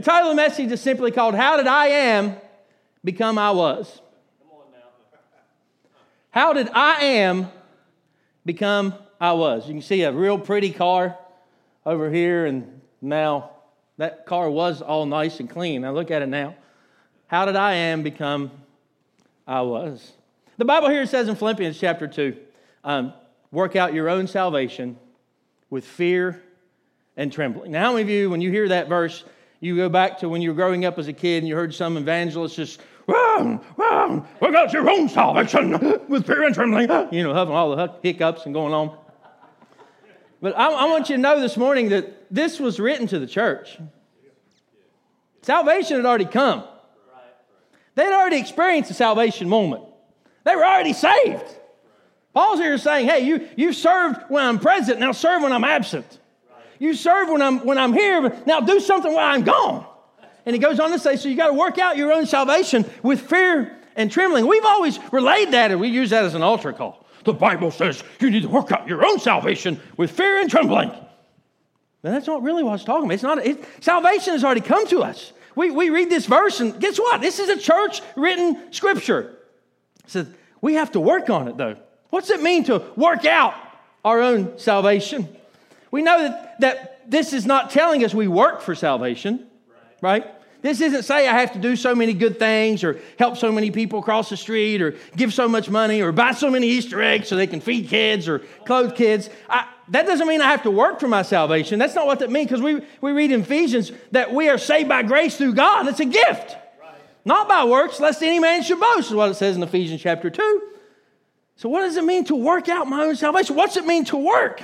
The title of the message is simply called How Did I Am Become I Was? How did I am become I was? You can see a real pretty car over here, and now that car was all nice and clean. Now look at it now. How did I am become I was? The Bible here says in Philippians chapter 2 um, work out your own salvation with fear and trembling. Now, how many of you, when you hear that verse, you go back to when you were growing up as a kid and you heard some evangelist just, run, run, work out your own salvation with fear and trembling, you know, having all the hiccups and going on. But I, I want you to know this morning that this was written to the church. Salvation had already come. They'd already experienced the salvation moment. They were already saved. Paul's here saying, hey, you, you served when I'm present, now serve when I'm absent. You serve when I'm, when I'm here, but now do something while I'm gone. And he goes on to say, so you got to work out your own salvation with fear and trembling. We've always relayed that, and we use that as an altar call. The Bible says you need to work out your own salvation with fear and trembling. But that's not really what it's talking about. It's not, it, salvation has already come to us. We, we read this verse, and guess what? This is a church written scripture. It says we have to work on it, though. What's it mean to work out our own salvation? We know that, that this is not telling us we work for salvation, right? This isn't say I have to do so many good things or help so many people across the street or give so much money or buy so many Easter eggs so they can feed kids or clothe kids. I, that doesn't mean I have to work for my salvation. That's not what that means because we, we read in Ephesians that we are saved by grace through God. It's a gift, right. not by works, lest any man should boast, is what it says in Ephesians chapter 2. So, what does it mean to work out my own salvation? What's it mean to work?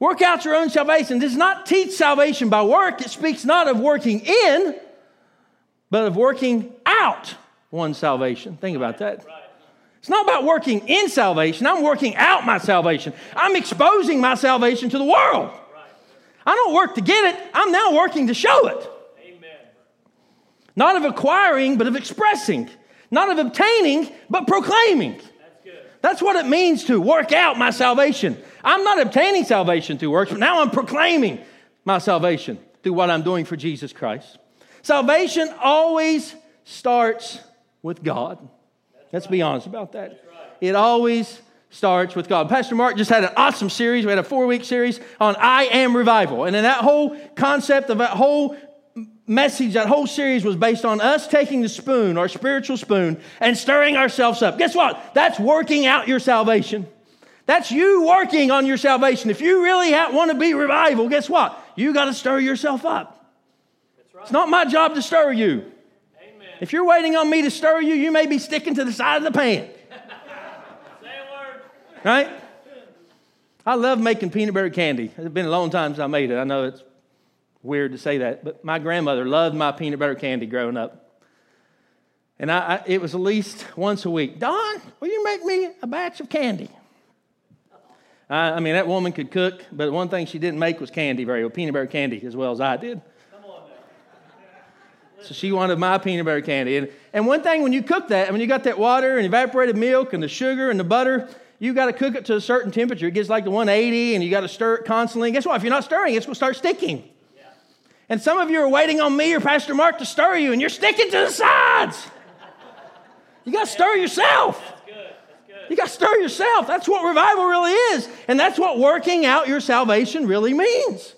Work out your own salvation does not teach salvation by work. It speaks not of working in, but of working out one's salvation. Think about that. It's not about working in salvation. I'm working out my salvation. I'm exposing my salvation to the world. I don't work to get it, I'm now working to show it. Amen. Not of acquiring, but of expressing. Not of obtaining, but proclaiming. That's, That's what it means to work out my salvation. I'm not obtaining salvation through works, but now I'm proclaiming my salvation through what I'm doing for Jesus Christ. Salvation always starts with God. Let's be honest about that. It always starts with God. Pastor Mark just had an awesome series. We had a four week series on I am revival. And in that whole concept of that whole message, that whole series was based on us taking the spoon, our spiritual spoon, and stirring ourselves up. Guess what? That's working out your salvation. That's you working on your salvation. If you really want to be revival, guess what? You got to stir yourself up. It's not my job to stir you. Amen. If you're waiting on me to stir you, you may be sticking to the side of the pan. right? I love making peanut butter candy. It's been a long time since I made it. I know it's weird to say that, but my grandmother loved my peanut butter candy growing up. And I, I, it was at least once a week. Don, will you make me a batch of candy? I, I mean, that woman could cook, but one thing she didn't make was candy very well, peanut butter candy as well as I did. So she wanted my peanut butter candy. And, and one thing, when you cook that, I mean, you got that water and evaporated milk and the sugar and the butter, you got to cook it to a certain temperature. It gets like to 180 and you got to stir it constantly. And guess what? If you're not stirring, it's going to start sticking. Yeah. And some of you are waiting on me or Pastor Mark to stir you and you're sticking to the sides. You got to stir yourself. You got to stir yourself. That's what revival really is. And that's what working out your salvation really means.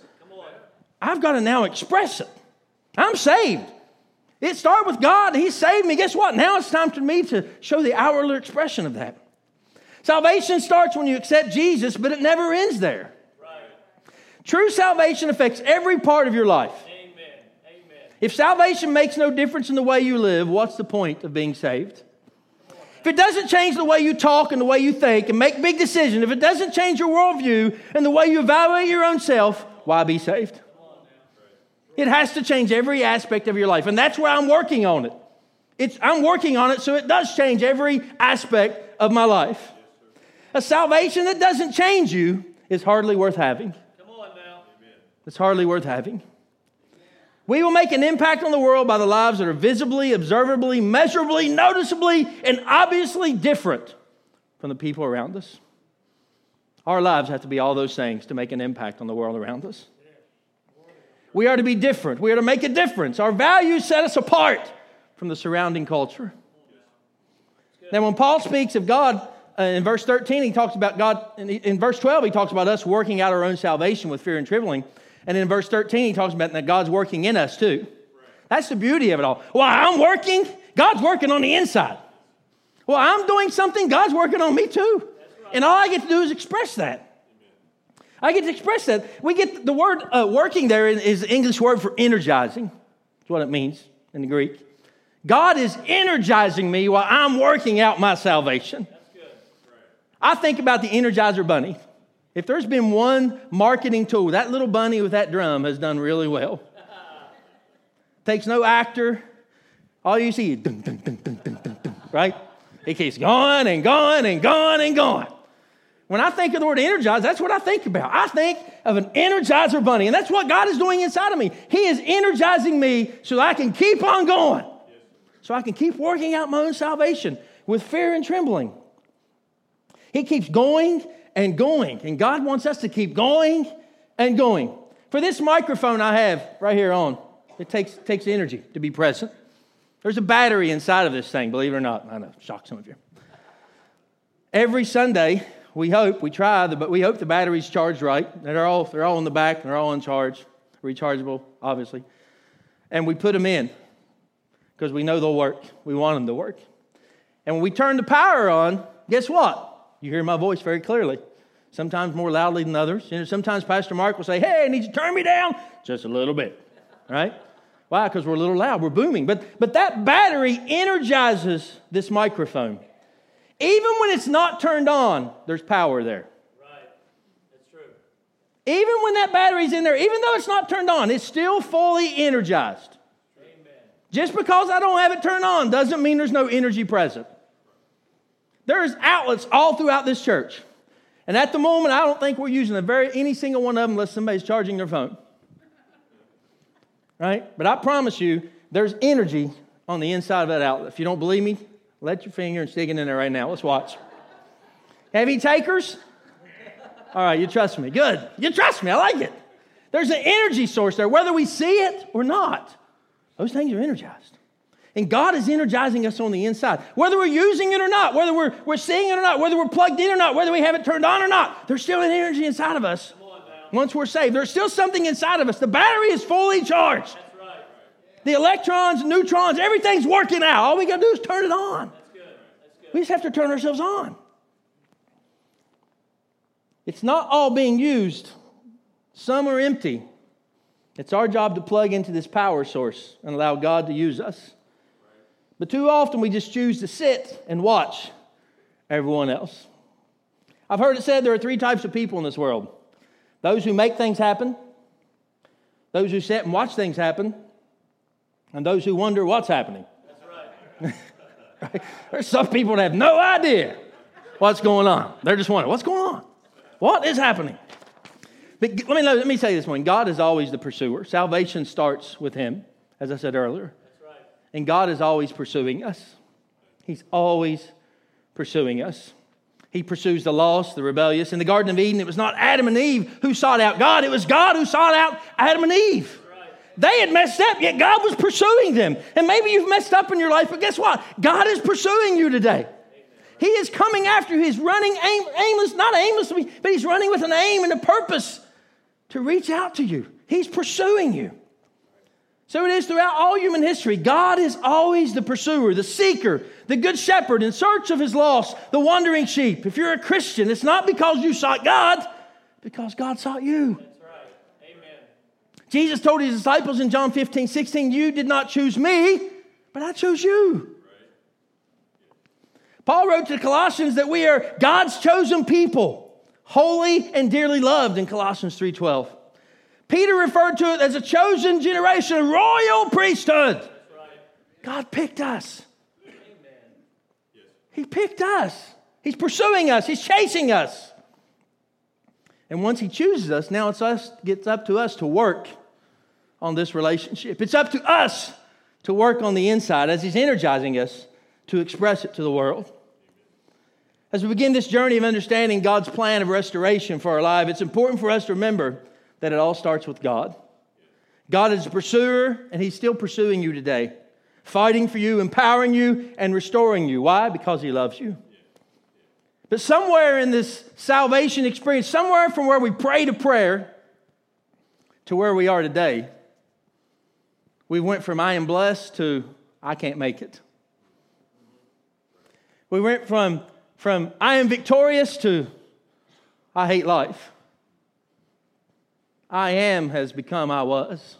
I've got to now express it. I'm saved. It started with God. He saved me. Guess what? Now it's time for me to show the outward expression of that. Salvation starts when you accept Jesus, but it never ends there. Right. True salvation affects every part of your life. Amen. Amen. If salvation makes no difference in the way you live, what's the point of being saved? If it doesn't change the way you talk and the way you think and make big decisions, if it doesn't change your worldview and the way you evaluate your own self, why be saved? It has to change every aspect of your life. And that's where I'm working on it. It's, I'm working on it so it does change every aspect of my life. A salvation that doesn't change you is hardly worth having. Come on now. It's hardly worth having. We will make an impact on the world by the lives that are visibly, observably, measurably, noticeably, and obviously different from the people around us. Our lives have to be all those things to make an impact on the world around us. We are to be different. We are to make a difference. Our values set us apart from the surrounding culture. Now, when Paul speaks of God uh, in verse 13, he talks about God, in, in verse 12, he talks about us working out our own salvation with fear and trembling. And in verse 13, he talks about that God's working in us too. That's the beauty of it all. Well, I'm working, God's working on the inside. Well, I'm doing something, God's working on me too. And all I get to do is express that. I get to express that. We get the word uh, working there is the English word for energizing. That's what it means in the Greek. God is energizing me while I'm working out my salvation. I think about the Energizer Bunny. If there's been one marketing tool, that little bunny with that drum has done really well. Takes no actor. All you see is dun, dun, dun, dun, dun, dun, dun, right? It keeps going and going and going and going. When I think of the word energize, that's what I think about. I think of an energizer bunny, and that's what God is doing inside of me. He is energizing me so I can keep on going, so I can keep working out my own salvation with fear and trembling. He keeps going and going, and God wants us to keep going and going. For this microphone I have right here on, it takes, takes energy to be present. There's a battery inside of this thing, believe it or not. I know, shock some of you. Every Sunday, we hope, we try, but we hope the battery's charged right. They're all, they're all in the back, they're all in charge, rechargeable, obviously. And we put them in because we know they'll work. We want them to work. And when we turn the power on, guess what? You hear my voice very clearly. Sometimes more loudly than others. You know, sometimes Pastor Mark will say, Hey, I need you to turn me down just a little bit. Right? Why? Because we're a little loud, we're booming. But, but that battery energizes this microphone. Even when it's not turned on, there's power there. Right. That's true. Even when that battery's in there, even though it's not turned on, it's still fully energized. Amen. Just because I don't have it turned on doesn't mean there's no energy present. There's outlets all throughout this church. And at the moment, I don't think we're using a very, any single one of them unless somebody's charging their phone. Right? But I promise you, there's energy on the inside of that outlet. If you don't believe me, let your finger and stick it in there right now. Let's watch. Heavy takers? All right, you trust me. Good. You trust me. I like it. There's an energy source there, whether we see it or not. Those things are energized. And God is energizing us on the inside. Whether we're using it or not, whether we're, we're seeing it or not, whether we're plugged in or not, whether we have it turned on or not, there's still an energy inside of us once we're saved. There's still something inside of us. The battery is fully charged. The electrons, neutrons, everything's working out. All we got to do is turn it on. That's good. That's good. We just have to turn ourselves on. It's not all being used, some are empty. It's our job to plug into this power source and allow God to use us. But too often we just choose to sit and watch everyone else. I've heard it said there are three types of people in this world those who make things happen, those who sit and watch things happen, and those who wonder what's happening. That's right. right? There's some people that have no idea what's going on. They're just wondering, what's going on? What is happening? But let me, let me say this one God is always the pursuer. Salvation starts with Him, as I said earlier. And God is always pursuing us. He's always pursuing us. He pursues the lost, the rebellious. In the Garden of Eden, it was not Adam and Eve who sought out God, it was God who sought out Adam and Eve. They had messed up, yet God was pursuing them. And maybe you've messed up in your life, but guess what? God is pursuing you today. He is coming after you. He's running aim, aimless, not aimlessly, but he's running with an aim and a purpose to reach out to you. He's pursuing you. So it is throughout all human history. God is always the pursuer, the seeker, the good shepherd in search of his lost, the wandering sheep. If you're a Christian, it's not because you sought God, because God sought you. That's right. Amen. Jesus told his disciples in John 15, 16, You did not choose me, but I chose you. Paul wrote to the Colossians that we are God's chosen people, holy and dearly loved in Colossians 3:12. Peter referred to it as a chosen generation, a royal priesthood. Right. God picked us. Amen. He picked us. He's pursuing us. He's chasing us. And once he chooses us, now it's us gets up to us to work on this relationship. It's up to us to work on the inside as he's energizing us to express it to the world. As we begin this journey of understanding God's plan of restoration for our life, it's important for us to remember that it all starts with God. God is a pursuer, and He's still pursuing you today, fighting for you, empowering you, and restoring you. Why? Because He loves you. But somewhere in this salvation experience, somewhere from where we prayed a prayer to where we are today, we went from I am blessed to I can't make it. We went from, from I am victorious to I hate life. I am has become I was.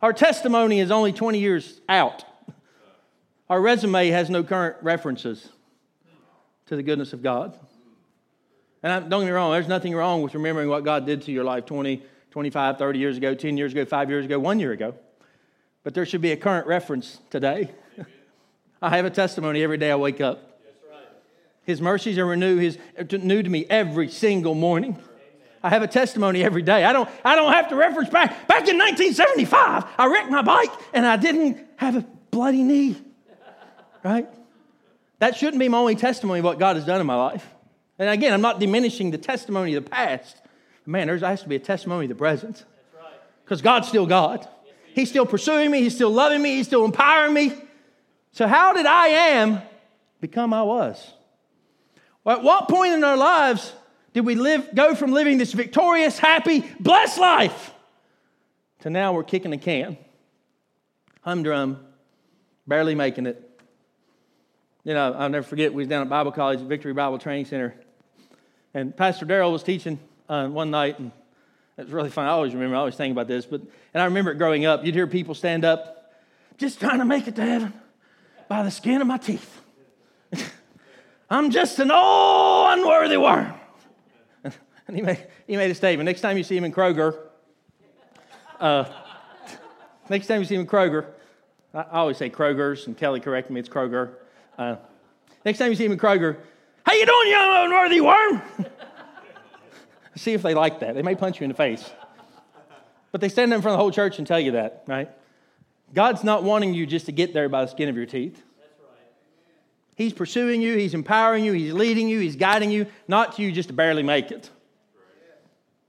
Our testimony is only 20 years out. Our resume has no current references to the goodness of God. And I, don't get me wrong, there's nothing wrong with remembering what God did to your life 20, 25, 30 years ago, 10 years ago, five years ago, one year ago. But there should be a current reference today. I have a testimony every day I wake up. His mercies are renewed, his, new to me every single morning. I have a testimony every day. I don't, I don't have to reference back. Back in 1975, I wrecked my bike and I didn't have a bloody knee. Right? That shouldn't be my only testimony of what God has done in my life. And again, I'm not diminishing the testimony of the past. Man, there has to be a testimony of the present. Because God's still God. He's still pursuing me, He's still loving me, He's still empowering me. So, how did I am become I was? Well, at what point in our lives did we live, go from living this victorious, happy, blessed life to now we're kicking a can, humdrum, barely making it? You know, I'll never forget, we was down at Bible College Victory Bible Training Center, and Pastor Darrell was teaching uh, one night, and it was really fun. I always remember, I always think about this, but, and I remember it growing up. You'd hear people stand up, just trying to make it to heaven by the skin of my teeth. I'm just an old unworthy worm. And he made, he made a statement. Next time you see him in Kroger, uh, next time you see him in Kroger, I always say Kroger's, and Kelly corrected me, it's Kroger. Uh, next time you see him in Kroger, how you doing, young unworthy worm? see if they like that. They may punch you in the face. But they stand in front of the whole church and tell you that, right? God's not wanting you just to get there by the skin of your teeth. He's pursuing you, He's empowering you, He's leading you, He's guiding you, not to you just to barely make it.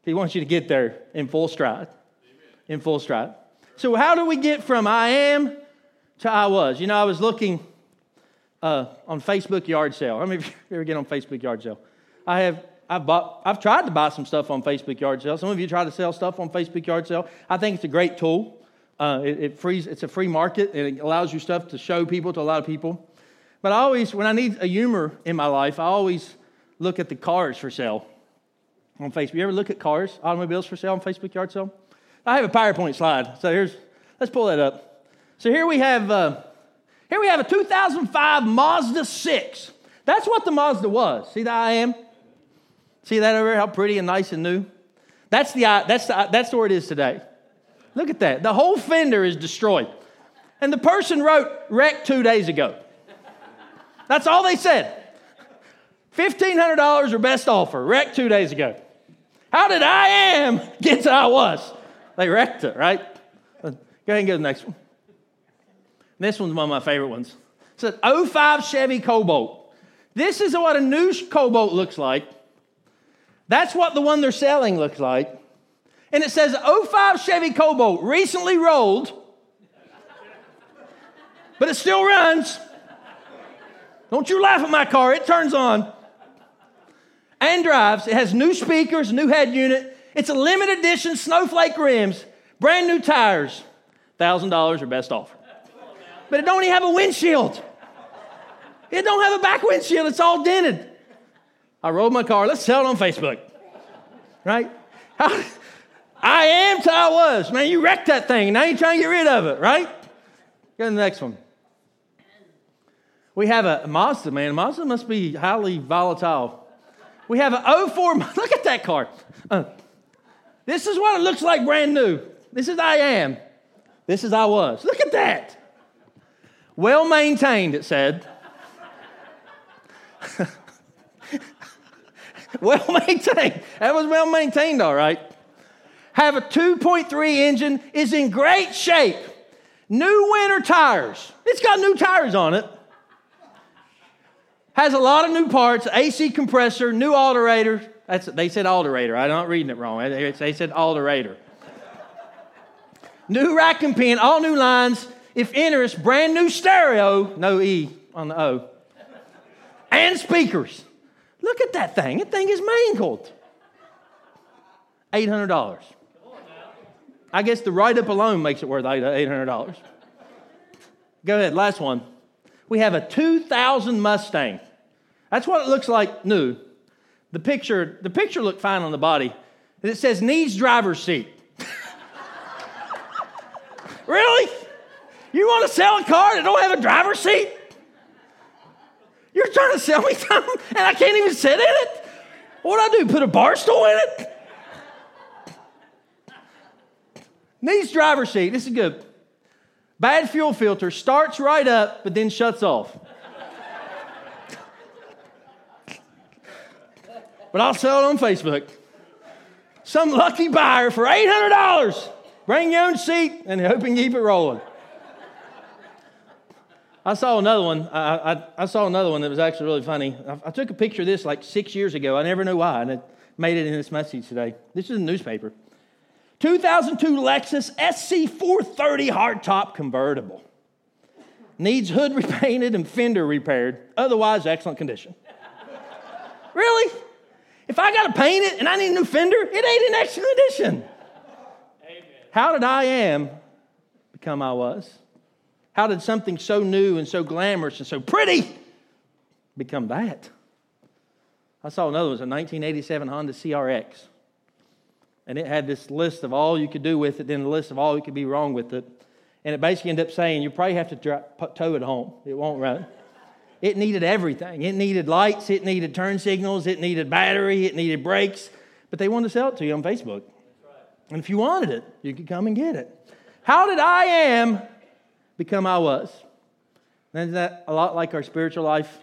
He wants you to get there in full stride. In full stride. So, how do we get from I am to I was? You know, I was looking uh, on Facebook yard sale. How many of you ever get on Facebook yard sale? I have. I've, bought, I've tried to buy some stuff on Facebook yard sale. Some of you try to sell stuff on Facebook yard sale. I think it's a great tool. Uh, it, it frees, it's a free market and it allows you stuff to show people to a lot of people. But I always, when I need a humor in my life, I always look at the cars for sale on Facebook. You ever look at cars, automobiles for sale on Facebook yard sale? I have a PowerPoint slide. So here's, let's pull that up. So here we have, uh, here we have a 2005 Mazda 6. That's what the Mazda was. See that I am? See that over there? How pretty and nice and new. That's the that's the, that's where it is today. Look at that. The whole fender is destroyed, and the person wrote wrecked two days ago. That's all they said. $1,500 or best offer, wrecked two days ago. How did I am get to I was? They wrecked it, right? Go ahead and go to the next one. This one's one of my favorite ones. It's an 05 Chevy Cobalt. This is what a new Cobalt looks like. That's what the one they're selling looks like. And it says 05 Chevy Cobalt, recently rolled, but it still runs. Don't you laugh at my car, it turns on and drives. It has new speakers, new head unit. It's a limited edition snowflake rims, brand new tires, $1,000 or best offer. But it don't even have a windshield. It don't have a back windshield, it's all dented. I rolled my car, let's sell it on Facebook. Right? I am to I was. Man, you wrecked that thing. Now you're trying to get rid of it, right? Go to the next one. We have a Mazda, man. Mazda must be highly volatile. We have an 04, look at that car. Uh, this is what it looks like brand new. This is I am. This is I was. Look at that. Well maintained, it said. well maintained. That was well maintained, all right. Have a 2.3 engine, is in great shape. New winter tires. It's got new tires on it. Has a lot of new parts, AC compressor, new alternator. That's, they said alternator. I'm not reading it wrong. They said alternator. new rack and pin, all new lines. If interest, brand new stereo, no E on the O, and speakers. Look at that thing. That thing is mangled. $800. I guess the write up alone makes it worth $800. Go ahead, last one. We have a 2000 Mustang. That's what it looks like new. The picture, the picture looked fine on the body. And it says needs driver's seat. really? You want to sell a car that don't have a driver's seat? You're trying to sell me something and I can't even sit in it? What do I do? Put a bar stool in it? Needs driver's seat. This is good. Bad fuel filter starts right up, but then shuts off. but I'll sell it on Facebook. Some lucky buyer for $800. Bring your own seat and hope you keep it rolling. I saw another one. I, I, I, saw another one that was actually really funny. I, I, took a picture of this like six years ago. I never knew why, and it made it in this message today. This is a newspaper. 2002 Lexus SC430 hardtop convertible. Needs hood repainted and fender repaired. Otherwise, excellent condition. really? If I got to paint it and I need a new fender, it ain't in excellent condition. Amen. How did I am become I was? How did something so new and so glamorous and so pretty become that? I saw another one, it was a 1987 Honda CRX. And it had this list of all you could do with it, then a list of all you could be wrong with it. And it basically ended up saying you probably have to tow it home. It won't run. It needed everything. It needed lights, it needed turn signals, it needed battery, it needed brakes. But they wanted to sell it to you on Facebook. And if you wanted it, you could come and get it. How did I am become I was. Isn't that a lot like our spiritual life?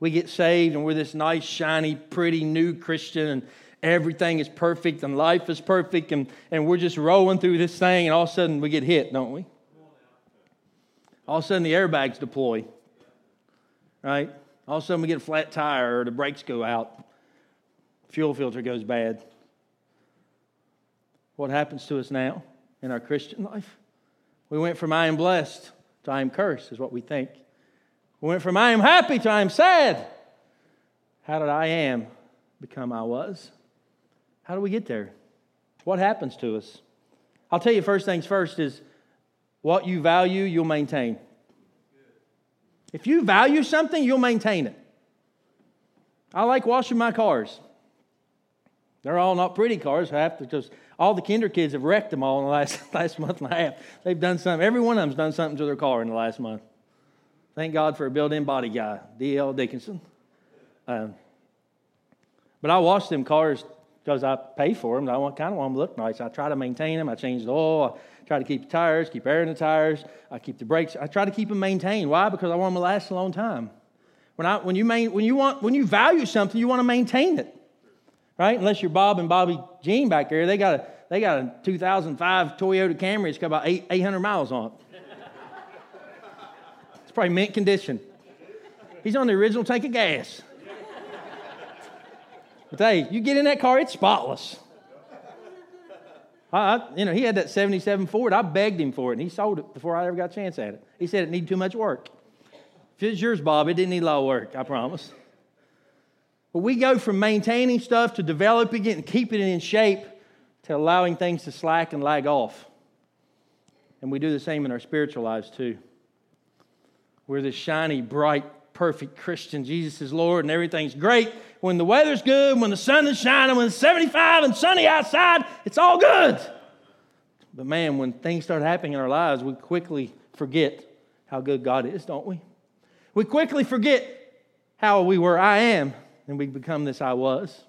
We get saved and we're this nice, shiny, pretty new Christian and everything is perfect and life is perfect and, and we're just rolling through this thing and all of a sudden we get hit, don't we? All of a sudden the airbags deploy, right? All of a sudden we get a flat tire or the brakes go out, fuel filter goes bad. What happens to us now in our Christian life? We went from I am blessed to I am cursed, is what we think. We went from I am happy to I am sad. How did I am become I was? How do we get there? What happens to us? I'll tell you first things first is what you value, you'll maintain. If you value something, you'll maintain it. I like washing my cars. They're all not pretty cars, half because all the kinder kids have wrecked them all in the last, last month and a half. They've done something. Every one of them's done something to their car in the last month. Thank God for a built-in body guy, D.L. Dickinson. Um, but I wash them cars because I pay for them. I want, kind of want them to look nice. I try to maintain them. I change the oil. I try to keep the tires, keep air in the tires. I keep the brakes. I try to keep them maintained. Why? Because I want them to last a long time. When, I, when, you main, when, you want, when you value something, you want to maintain it right? Unless you're Bob and Bobby Jean back there, they got a they got a 2005 Toyota Camry. It's got about eight, 800 miles on it. It's probably mint condition. He's on the original tank of gas. But hey, you get in that car, it's spotless. I, you know, he had that 77 Ford. I begged him for it, and he sold it before I ever got a chance at it. He said it needed too much work. If it's yours, Bob, it didn't need a lot of work, I promise. But we go from maintaining stuff to developing it and keeping it in shape to allowing things to slack and lag off. And we do the same in our spiritual lives too. We're this shiny, bright, perfect Christian. Jesus is Lord and everything's great. When the weather's good, when the sun is shining, when it's 75 and sunny outside, it's all good. But man, when things start happening in our lives, we quickly forget how good God is, don't we? We quickly forget how we were I am and we become this I was.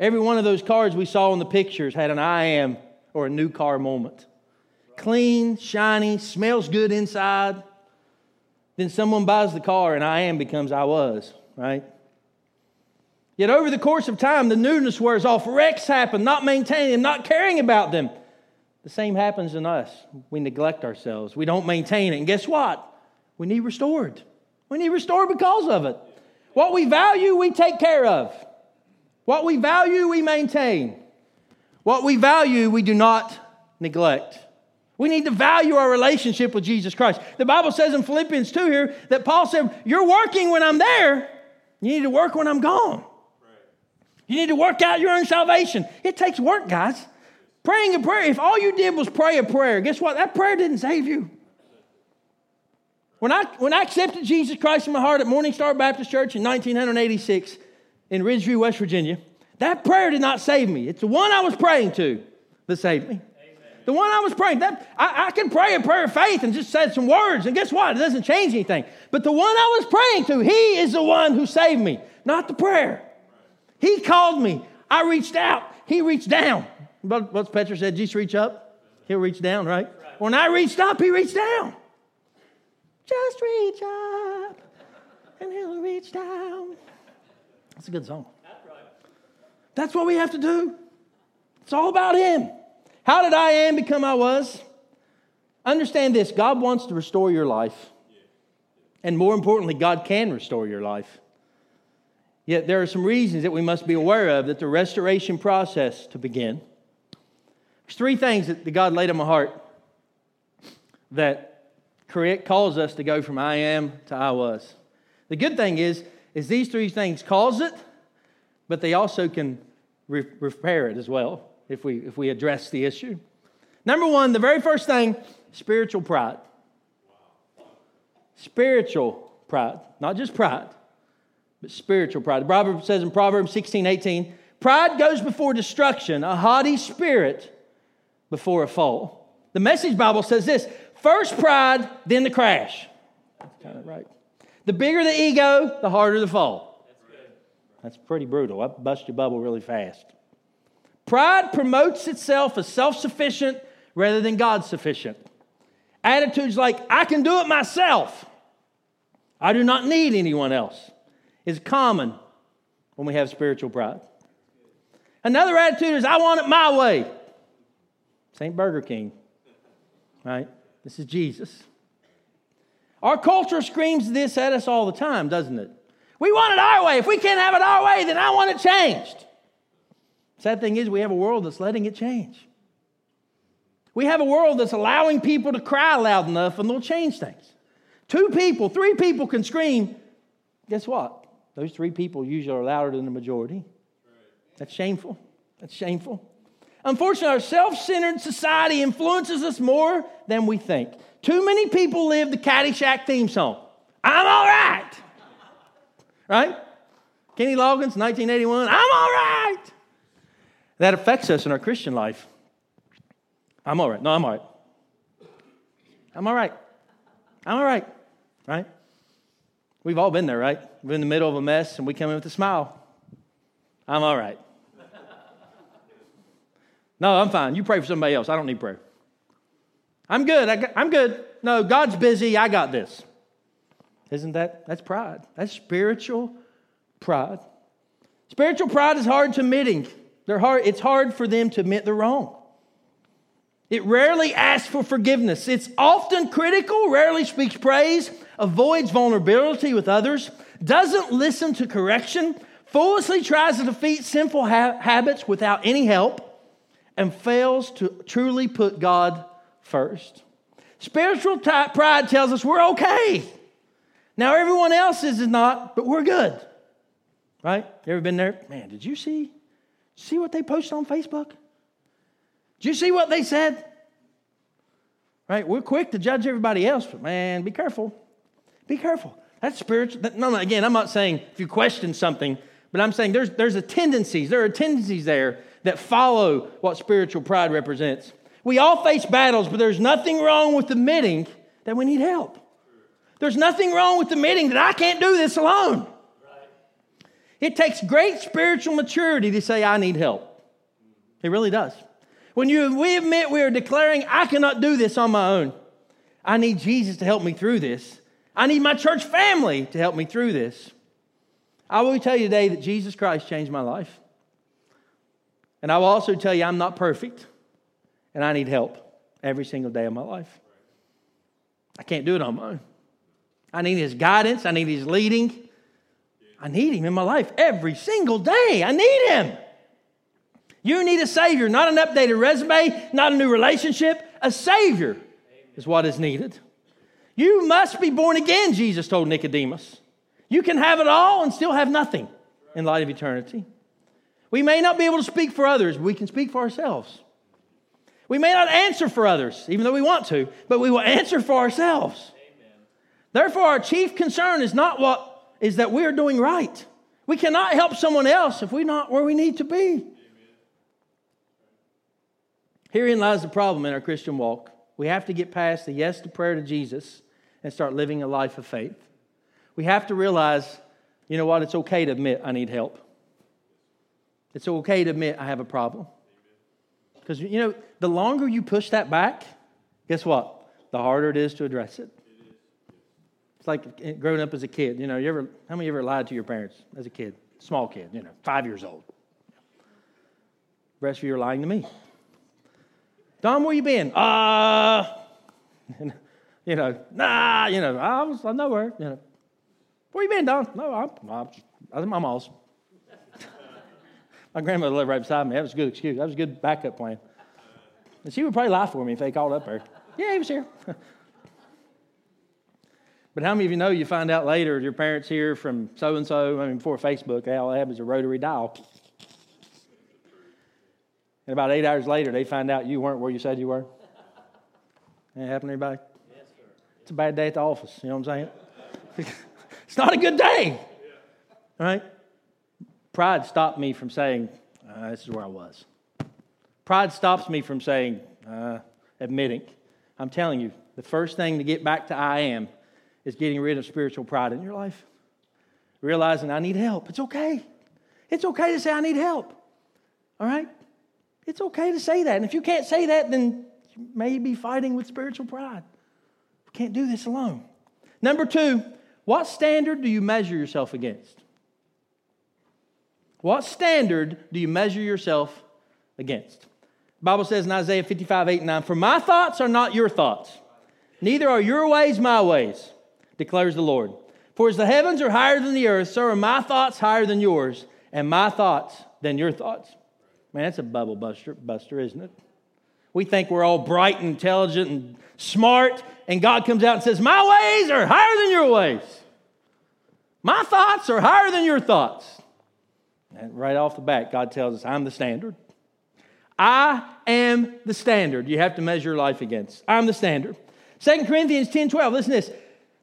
Every one of those cards we saw in the pictures had an I am or a new car moment. Clean, shiny, smells good inside. Then someone buys the car and I am becomes I was, right? Yet over the course of time, the newness wears off. Wrecks happen, not maintaining them, not caring about them. The same happens in us. We neglect ourselves. We don't maintain it. And guess what? We need restored. We need restored because of it. What we value, we take care of. What we value, we maintain. What we value, we do not neglect. We need to value our relationship with Jesus Christ. The Bible says in Philippians 2 here that Paul said, You're working when I'm there, you need to work when I'm gone. You need to work out your own salvation. It takes work, guys. Praying a prayer, if all you did was pray a prayer, guess what? That prayer didn't save you. When I, when I accepted Jesus Christ in my heart at Morning Star Baptist Church in 1986 in Ridgeview, West Virginia, that prayer did not save me. It's the one I was praying to that saved me. The one I was praying, that, I, I can pray a prayer of faith and just said some words, and guess what? It doesn't change anything. But the one I was praying to, he is the one who saved me, not the prayer. He called me. I reached out. He reached down. But What's Petra said? Jesus reach up, he'll reach down, right? When I reached up, he reached down. Just reach up and he'll reach down. That's a good song. Right. That's what we have to do. It's all about him. How did I am become I was? Understand this God wants to restore your life. And more importantly, God can restore your life. Yet there are some reasons that we must be aware of that the restoration process to begin. There's three things that God laid on my heart that correct calls us to go from I am to I was. The good thing is, is these three things cause it, but they also can re- repair it as well if we if we address the issue. Number one, the very first thing, spiritual pride. Spiritual pride, not just pride, but spiritual pride. The Proverb says in Proverbs 16, 18, pride goes before destruction, a haughty spirit before a fall. The message Bible says this First pride, then the crash. That's kind of right. The bigger the ego, the harder the fall. That's, That's pretty brutal. I bust your bubble really fast. Pride promotes itself as self sufficient rather than God sufficient. Attitudes like, I can do it myself, I do not need anyone else, is common when we have spiritual pride. Another attitude is, I want it my way. St. Burger King, right? This is Jesus. Our culture screams this at us all the time, doesn't it? We want it our way. If we can't have it our way, then I want it changed. Sad thing is, we have a world that's letting it change. We have a world that's allowing people to cry loud enough and they'll change things. Two people, three people can scream. Guess what? Those three people usually are louder than the majority. That's shameful. That's shameful. Unfortunately, our self centered society influences us more than we think. Too many people live the Caddyshack theme song. I'm all right. Right? Kenny Loggins, 1981. I'm all right. That affects us in our Christian life. I'm all right. No, I'm all right. I'm all right. I'm all right. Right? We've all been there, right? We're in the middle of a mess and we come in with a smile. I'm all right. No, I'm fine. You pray for somebody else. I don't need prayer. I'm good. I, am good. No, God's busy. I got this. Isn't that? That's pride. That's spiritual pride. Spiritual pride is hard to admitting. They're hard, it's hard for them to admit they're wrong. It rarely asks for forgiveness. It's often critical, rarely speaks praise, avoids vulnerability with others, doesn't listen to correction, foolishly tries to defeat sinful ha- habits without any help, and fails to truly put God first. Spiritual pride tells us we're okay. Now, everyone else is not, but we're good. Right? You ever been there? Man, did you see? See what they posted on Facebook? Did you see what they said? Right? We're quick to judge everybody else, but man, be careful. Be careful. That's spiritual. No, no, again, I'm not saying if you question something, but I'm saying there's, there's a tendencies. There are tendencies there that follow what spiritual pride represents. We all face battles, but there's nothing wrong with admitting that we need help. There's nothing wrong with admitting that I can't do this alone. It takes great spiritual maturity to say, I need help. It really does. When you, we admit we are declaring, I cannot do this on my own, I need Jesus to help me through this. I need my church family to help me through this. I will tell you today that Jesus Christ changed my life. And I will also tell you, I'm not perfect, and I need help every single day of my life. I can't do it on my own. I need His guidance, I need His leading. I need Him in my life every single day. I need Him. You need a Savior, not an updated resume, not a new relationship. A Savior is what is needed. You must be born again, Jesus told Nicodemus. You can have it all and still have nothing in light of eternity. We may not be able to speak for others, but we can speak for ourselves. We may not answer for others, even though we want to, but we will answer for ourselves. Amen. Therefore, our chief concern is not what is that we are doing right. We cannot help someone else if we're not where we need to be. Amen. Herein lies the problem in our Christian walk. We have to get past the yes to prayer to Jesus and start living a life of faith. We have to realize, you know what, it's okay to admit I need help. It's okay to admit I have a problem. Because, you know, the longer you push that back, guess what? The harder it is to address it. Like growing up as a kid. You know, you ever, how many ever lied to your parents as a kid? Small kid, you know, five years old. The rest of you are lying to me. Don, where you been? Uh, you know, nah, you know, I was I'm nowhere, you know. Where you been, Don? No, I'm, I'm, I was at my mom's. My grandmother lived right beside me. That was a good excuse. That was a good backup plan. And she would probably lie for me if they called up there. Yeah, he was here. but how many of you know you find out later your parents hear from so and so? I mean, before Facebook, all they have is a rotary dial. And about eight hours later, they find out you weren't where you said you were. That happen to anybody? Yes, sir. It's a bad day at the office. You know what I'm saying? it's not a good day. All right? Pride stopped me from saying, uh, This is where I was. Pride stops me from saying, uh, admitting. I'm telling you, the first thing to get back to I am is getting rid of spiritual pride in your life. Realizing I need help. It's okay. It's okay to say I need help. All right? It's okay to say that. And if you can't say that, then you may be fighting with spiritual pride. We can't do this alone. Number two, what standard do you measure yourself against? What standard do you measure yourself against? The Bible says in Isaiah 55, 8 and 9, For my thoughts are not your thoughts, neither are your ways my ways, declares the Lord. For as the heavens are higher than the earth, so are my thoughts higher than yours, and my thoughts than your thoughts. Man, that's a bubble buster, buster, isn't it? We think we're all bright and intelligent and smart, and God comes out and says, My ways are higher than your ways. My thoughts are higher than your thoughts. And right off the bat, God tells us, I'm the standard. I am the standard you have to measure your life against. I'm the standard. 2 Corinthians 10 12, listen to this.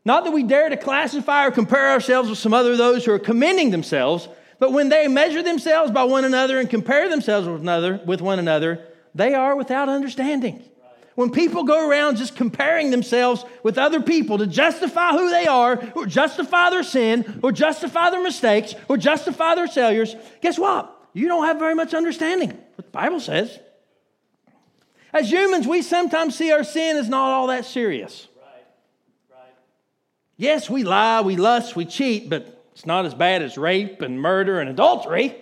Not that we dare to classify or compare ourselves with some other those who are commending themselves, but when they measure themselves by one another and compare themselves with, another, with one another, they are without understanding. When people go around just comparing themselves with other people to justify who they are, or justify their sin, or justify their mistakes, or justify their failures, guess what? You don't have very much understanding what the Bible says. As humans, we sometimes see our sin as not all that serious. Yes, we lie, we lust, we cheat, but it's not as bad as rape and murder and adultery.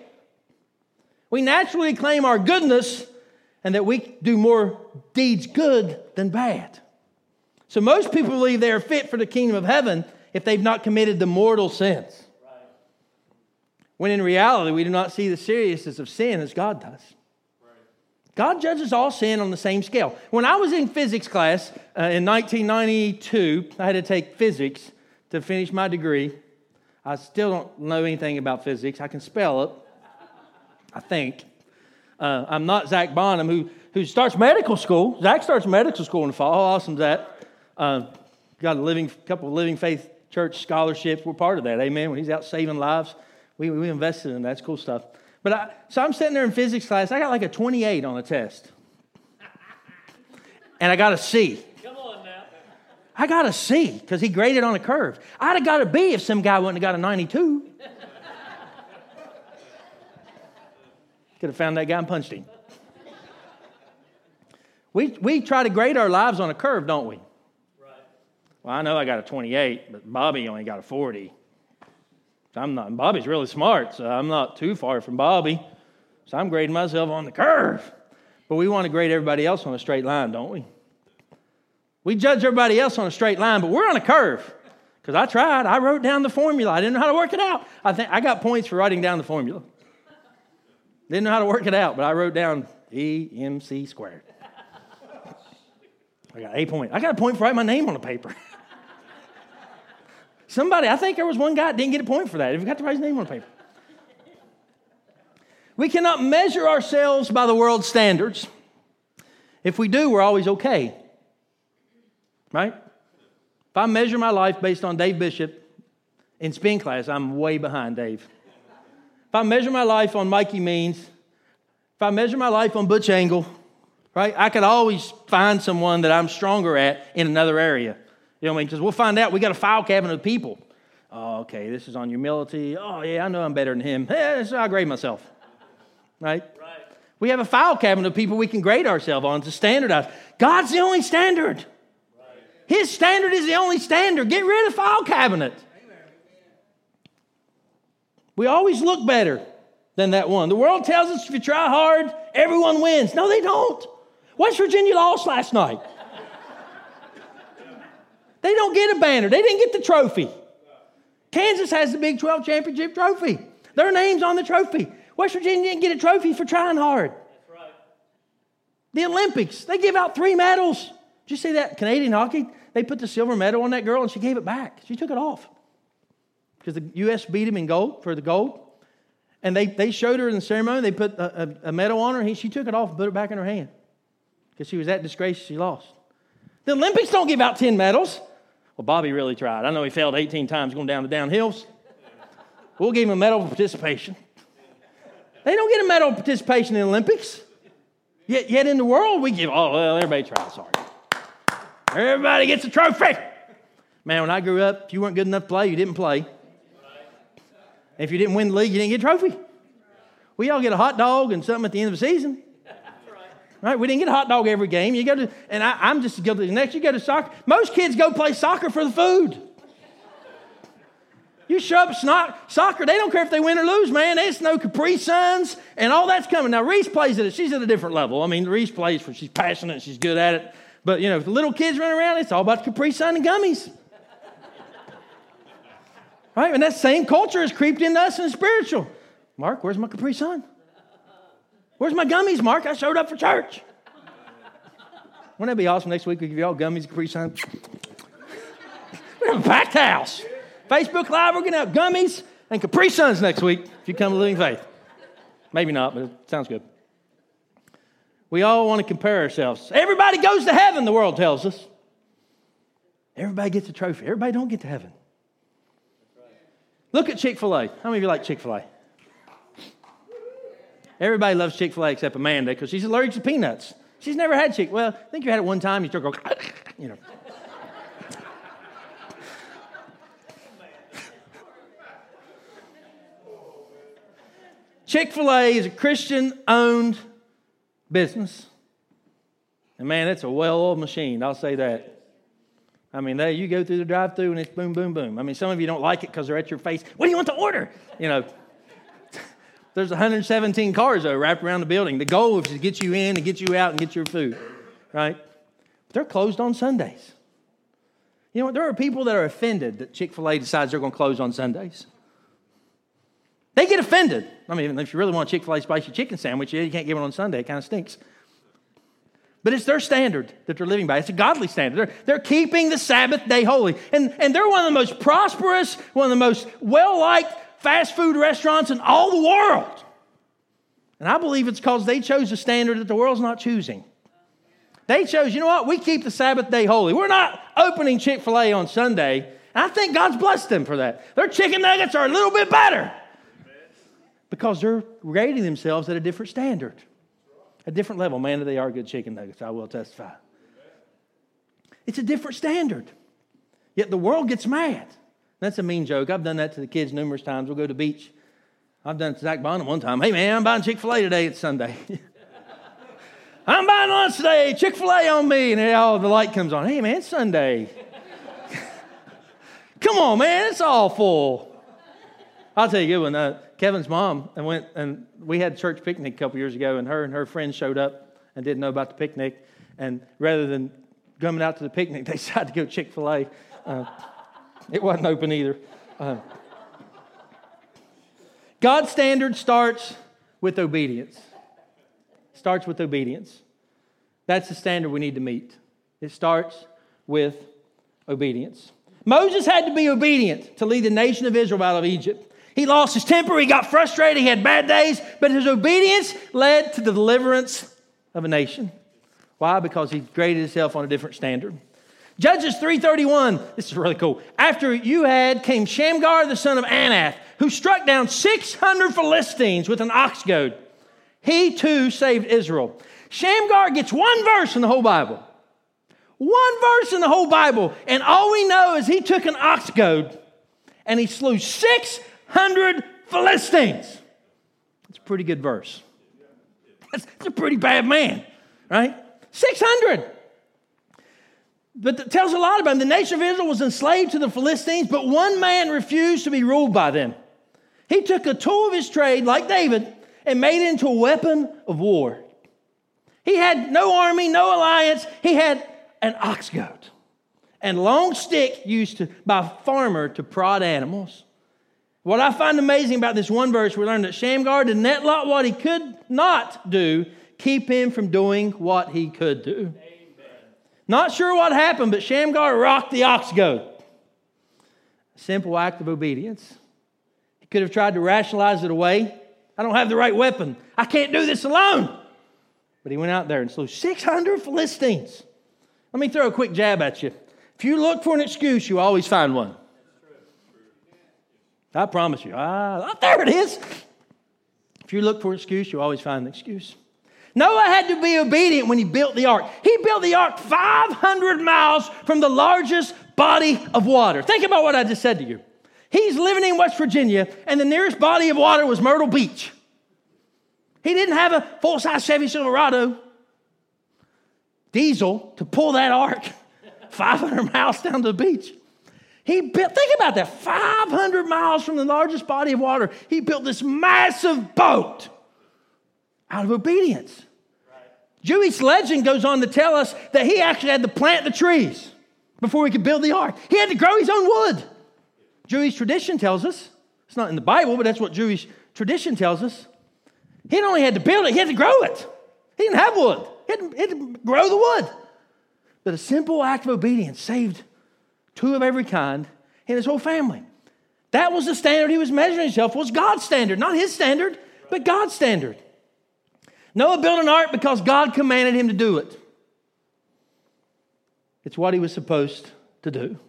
We naturally claim our goodness and that we do more deeds good than bad. So most people believe they are fit for the kingdom of heaven if they've not committed the mortal sins. When in reality, we do not see the seriousness of sin as God does. God judges all sin on the same scale. When I was in physics class uh, in 1992, I had to take physics to finish my degree. I still don't know anything about physics. I can spell it, I think. Uh, I'm not Zach Bonham, who, who starts medical school. Zach starts medical school in the fall. How awesome is that? Uh, got a living, couple of Living Faith Church scholarships. We're part of that. Amen. When he's out saving lives, we, we invested in that. That's cool stuff. But I, so I'm sitting there in physics class. I got like a 28 on the test. And I got a C. Come on now. I got a C because he graded on a curve. I'd have got a B if some guy wouldn't have got a 92. Could have found that guy and punched him. We, we try to grade our lives on a curve, don't we? Right. Well, I know I got a 28, but Bobby only got a 40. I'm not, Bobby's really smart, so I'm not too far from Bobby. So I'm grading myself on the curve. But we want to grade everybody else on a straight line, don't we? We judge everybody else on a straight line, but we're on a curve. Because I tried. I wrote down the formula. I didn't know how to work it out. I think I got points for writing down the formula. Didn't know how to work it out, but I wrote down EMC squared. I got a point. I got a point for writing my name on the paper. Somebody, I think there was one guy didn't get a point for that. If you got to write his name on the paper. We cannot measure ourselves by the world's standards. If we do, we're always okay. Right? If I measure my life based on Dave Bishop in spin class, I'm way behind Dave. If I measure my life on Mikey Means, if I measure my life on Butch Angle, right, I could always find someone that I'm stronger at in another area. You know what I mean? Because we'll find out we got a file cabinet of people. Oh, okay, this is on humility. Oh, yeah, I know I'm better than him. Yeah, this is how I grade myself. Right? Right. We have a file cabinet of people we can grade ourselves on to standardize. God's the only standard. His standard is the only standard. Get rid of the file cabinet. We always look better than that one. The world tells us if you try hard, everyone wins. No, they don't. West Virginia lost last night. They don't get a banner, they didn't get the trophy. Kansas has the Big 12 championship trophy. Their name's on the trophy. West Virginia didn't get a trophy for trying hard. That's right. The Olympics, they give out three medals. Did you see that? Canadian hockey, they put the silver medal on that girl and she gave it back. She took it off because the U.S. beat him in gold for the gold. And they, they showed her in the ceremony, they put a, a, a medal on her, and he, she took it off and put it back in her hand because she was that disgraced she lost. The Olympics don't give out 10 medals. Well, Bobby really tried. I know he failed 18 times going down the downhills. We'll give him a medal of participation. They don't get a medal of participation in the Olympics. Yet, yet in the world, we give, oh, well, everybody tries hard. Everybody gets a trophy. Man, when I grew up, if you weren't good enough to play, you didn't play. If you didn't win the league, you didn't get a trophy. We all get a hot dog and something at the end of the season. Right? We didn't get a hot dog every game. You go to, and I, am just guilty. Next, you go to soccer. Most kids go play soccer for the food. You show up snot, soccer, they don't care if they win or lose, man. It's no Capri Suns and all that's coming. Now, Reese plays at it. She's at a different level. I mean, Reese plays for, she's passionate, she's good at it. But, you know, if the little kids run around, it's all about Capri Sun and gummies. right? And that same culture has creeped into us in spiritual. Mark, where's my Capri Sun? Where's my gummies, Mark? I showed up for church. Wouldn't that be awesome? Next week we give you all gummies, Capri Sun. We're have a packed house. Facebook Live, we're going to have gummies and Capri Suns next week if you come to Living Faith. Maybe not, but it sounds good. We all want to compare ourselves. Everybody goes to heaven, the world tells us. Everybody gets a trophy. Everybody don't get to heaven. Look at Chick fil A. How many of you like Chick fil A? Everybody loves Chick fil A except Amanda because she's allergic to peanuts. She's never had Chick. Well, I think you had it one time. You start going, you know. Chick fil A is a Christian owned business. And man, it's a well oiled machine, I'll say that. I mean, they, you go through the drive through and it's boom, boom, boom. I mean, some of you don't like it because they're at your face. What do you want to order? You know, there's 117 cars, though, wrapped around the building. The goal is to get you in and get you out and get your food, right? But they're closed on Sundays. You know what? There are people that are offended that Chick fil A decides they're going to close on Sundays. They get offended. I mean, if you really want a Chick fil A spicy chicken sandwich, you can't get one on Sunday. It kind of stinks. But it's their standard that they're living by. It's a godly standard. They're, they're keeping the Sabbath day holy. And, and they're one of the most prosperous, one of the most well liked fast food restaurants in all the world. And I believe it's because they chose a standard that the world's not choosing. They chose, you know what? We keep the Sabbath day holy. We're not opening Chick fil A on Sunday. And I think God's blessed them for that. Their chicken nuggets are a little bit better because they're rating themselves at a different standard, a different level. Man, they are good chicken nuggets, I will testify. It's a different standard. Yet the world gets mad. That's a mean joke. I've done that to the kids numerous times. We'll go to the beach. I've done it to Zach Bonham one time. Hey, man, I'm buying Chick fil A today. It's Sunday. I'm buying lunch today. Chick fil A on me. And all the light comes on. Hey, man, it's Sunday. Come on, man, it's awful. I'll tell you a good one. Uh, Kevin's mom and went and we had a church picnic a couple years ago, and her and her friends showed up and didn't know about the picnic. And rather than coming out to the picnic, they decided to go Chick Fil A. Uh, it wasn't open either. Uh, God's standard starts with obedience. Starts with obedience. That's the standard we need to meet. It starts with obedience. Moses had to be obedient to lead the nation of Israel out of Egypt. He lost his temper, he got frustrated, he had bad days, but his obedience led to the deliverance of a nation. Why? Because he graded himself on a different standard. Judges 3:31. This is really cool. After you had came Shamgar the son of Anath, who struck down 600 Philistines with an ox goad. He too saved Israel. Shamgar gets one verse in the whole Bible. One verse in the whole Bible, and all we know is he took an ox goad and he slew 600 Philistines. That's a pretty good verse. That's, that's a pretty bad man, right? 600. But it tells a lot about him. The nation of Israel was enslaved to the Philistines, but one man refused to be ruled by them. He took a tool of his trade, like David, and made it into a weapon of war. He had no army, no alliance. He had an ox goad and long stick used to, by a farmer to prod animals. What I find amazing about this one verse, we learn that Shamgar did not what he could not do keep him from doing what he could do. Not sure what happened, but Shamgar rocked the ox goad. A simple act of obedience. He could have tried to rationalize it away. I don't have the right weapon. I can't do this alone. But he went out there and slew 600 Philistines. Let me throw a quick jab at you. If you look for an excuse, you always find one. I promise you. Ah, there it is. If you look for an excuse, you always find an excuse. Noah had to be obedient when he built the ark. He built the ark 500 miles from the largest body of water. Think about what I just said to you. He's living in West Virginia, and the nearest body of water was Myrtle Beach. He didn't have a full size Chevy Silverado diesel to pull that ark 500 miles down to the beach. He built, think about that, 500 miles from the largest body of water. He built this massive boat out of obedience. Right. Jewish legend goes on to tell us that he actually had to plant the trees before he could build the ark. He had to grow his own wood. Jewish tradition tells us, it's not in the Bible, but that's what Jewish tradition tells us. He not only had to build it, he had to grow it. He didn't have wood, he had to, he had to grow the wood. But a simple act of obedience saved two of every kind in his whole family. That was the standard he was measuring himself, was God's standard, not his standard, but God's standard. Noah built an ark because God commanded him to do it. It's what he was supposed to do.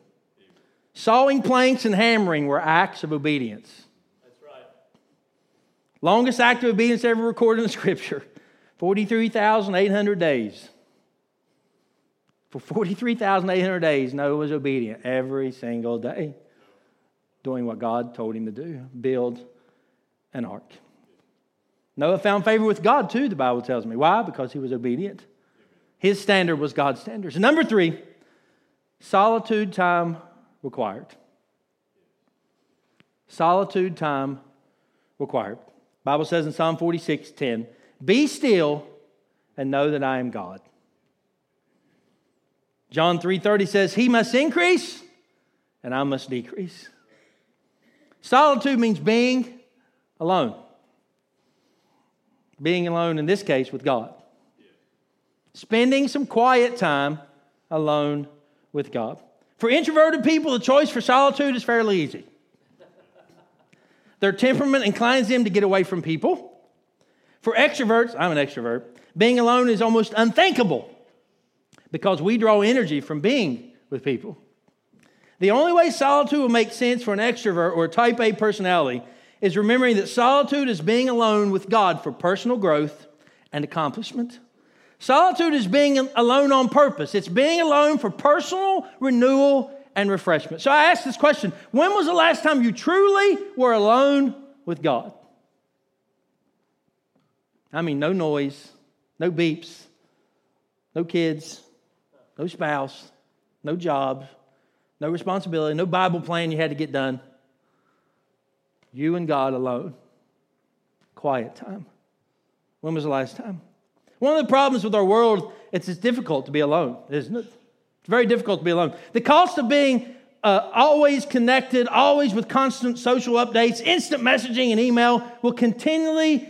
Sawing planks and hammering were acts of obedience. That's right. Longest act of obedience ever recorded in the scripture 43,800 days. For 43,800 days, Noah was obedient every single day, doing what God told him to do build an ark. Noah found favor with God too, the Bible tells me. Why? Because he was obedient. His standard was God's standards. And number three, solitude time required. Solitude time required. Bible says in Psalm 46 10, Be still and know that I am God. John 3:30 says, "He must increase and I must decrease." Solitude means being alone. Being alone in this case with God. Spending some quiet time alone with God. For introverted people, the choice for solitude is fairly easy. Their temperament inclines them to get away from people. For extroverts, I'm an extrovert, being alone is almost unthinkable because we draw energy from being with people. The only way solitude will make sense for an extrovert or a type A personality is remembering that solitude is being alone with God for personal growth and accomplishment. Solitude is being alone on purpose. It's being alone for personal renewal and refreshment. So I ask this question When was the last time you truly were alone with God? I mean, no noise, no beeps, no kids, no spouse, no job, no responsibility, no Bible plan you had to get done. You and God alone. Quiet time. When was the last time? One of the problems with our world is it's difficult to be alone, isn't it? It's very difficult to be alone. The cost of being uh, always connected, always with constant social updates, instant messaging, and email will continually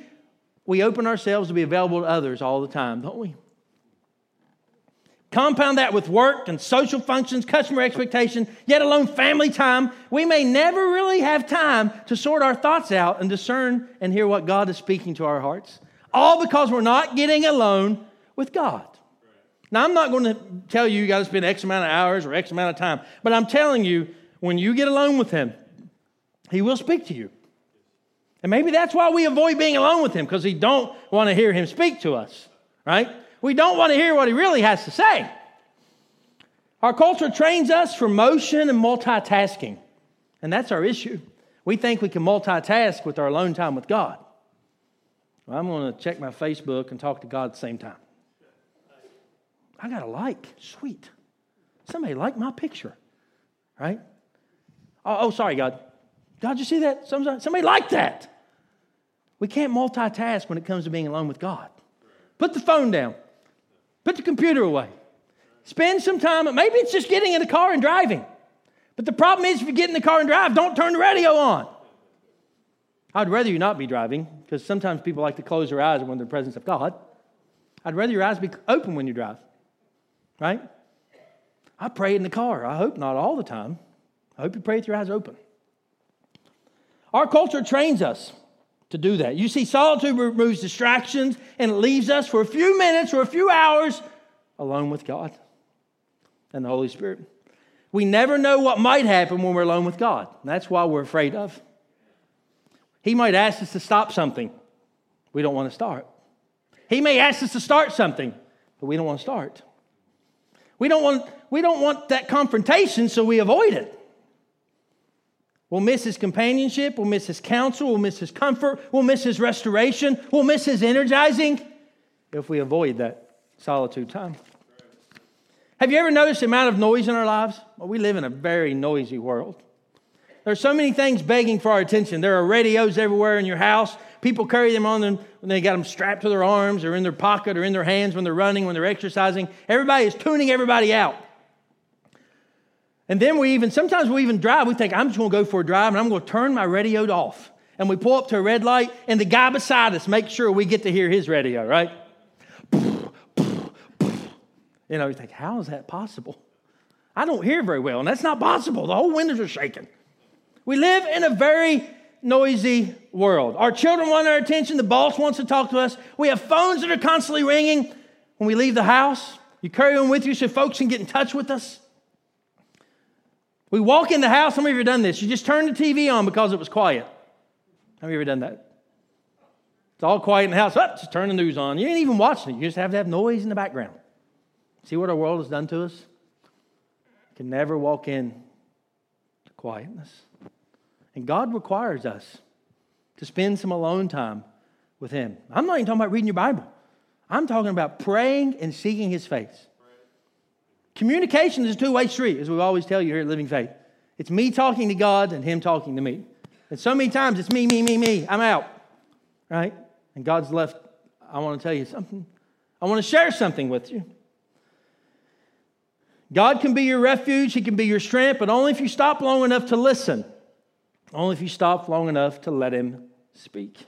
we open ourselves to be available to others all the time, don't we? Compound that with work and social functions, customer expectation, yet alone family time. We may never really have time to sort our thoughts out and discern and hear what God is speaking to our hearts. All because we're not getting alone with God. Now, I'm not going to tell you you got to spend X amount of hours or X amount of time, but I'm telling you, when you get alone with Him, He will speak to you. And maybe that's why we avoid being alone with Him, because we don't want to hear Him speak to us, right? We don't want to hear what he really has to say. Our culture trains us for motion and multitasking, and that's our issue. We think we can multitask with our alone time with God. Well, I'm going to check my Facebook and talk to God at the same time. I got a like. Sweet. Somebody liked my picture, right? Oh, oh, sorry, God. God, you see that? Somebody liked that. We can't multitask when it comes to being alone with God. Put the phone down. Put the computer away. Spend some time, maybe it's just getting in the car and driving. But the problem is, if you get in the car and drive, don't turn the radio on. I'd rather you not be driving, because sometimes people like to close their eyes when they're in the presence of God. I'd rather your eyes be open when you drive, right? I pray in the car. I hope not all the time. I hope you pray with your eyes open. Our culture trains us to do that. You see, solitude removes distractions and it leaves us for a few minutes or a few hours alone with God and the Holy Spirit. We never know what might happen when we're alone with God. That's why we're afraid of. He might ask us to stop something we don't want to start. He may ask us to start something, but we don't want to start. We don't want, we don't want that confrontation, so we avoid it. We'll miss his companionship. We'll miss his counsel. We'll miss his comfort. We'll miss his restoration. We'll miss his energizing if we avoid that solitude time. Have you ever noticed the amount of noise in our lives? Well, we live in a very noisy world. There are so many things begging for our attention. There are radios everywhere in your house. People carry them on them when they got them strapped to their arms or in their pocket or in their hands when they're running, when they're exercising. Everybody is tuning everybody out. And then we even, sometimes we even drive, we think, I'm just gonna go for a drive and I'm gonna turn my radio off. And we pull up to a red light, and the guy beside us makes sure we get to hear his radio, right? You know, you think, how is that possible? I don't hear very well, and that's not possible. The whole windows are shaking. We live in a very noisy world. Our children want our attention. The boss wants to talk to us. We have phones that are constantly ringing when we leave the house. You carry them with you so folks can get in touch with us. We walk in the house. Many of you ever done this? You just turn the TV on because it was quiet. Have you ever done that? It's all quiet in the house. Oh, just turn the news on. You ain't even watching it. You just have to have noise in the background. See what our world has done to us? You can never walk in to quietness. And God requires us to spend some alone time with Him. I'm not even talking about reading your Bible. I'm talking about praying and seeking His face. Communication is a two way street, as we always tell you here at Living Faith. It's me talking to God and Him talking to me. And so many times it's me, me, me, me. I'm out, right? And God's left. I want to tell you something. I want to share something with you. God can be your refuge, He can be your strength, but only if you stop long enough to listen. Only if you stop long enough to let Him speak.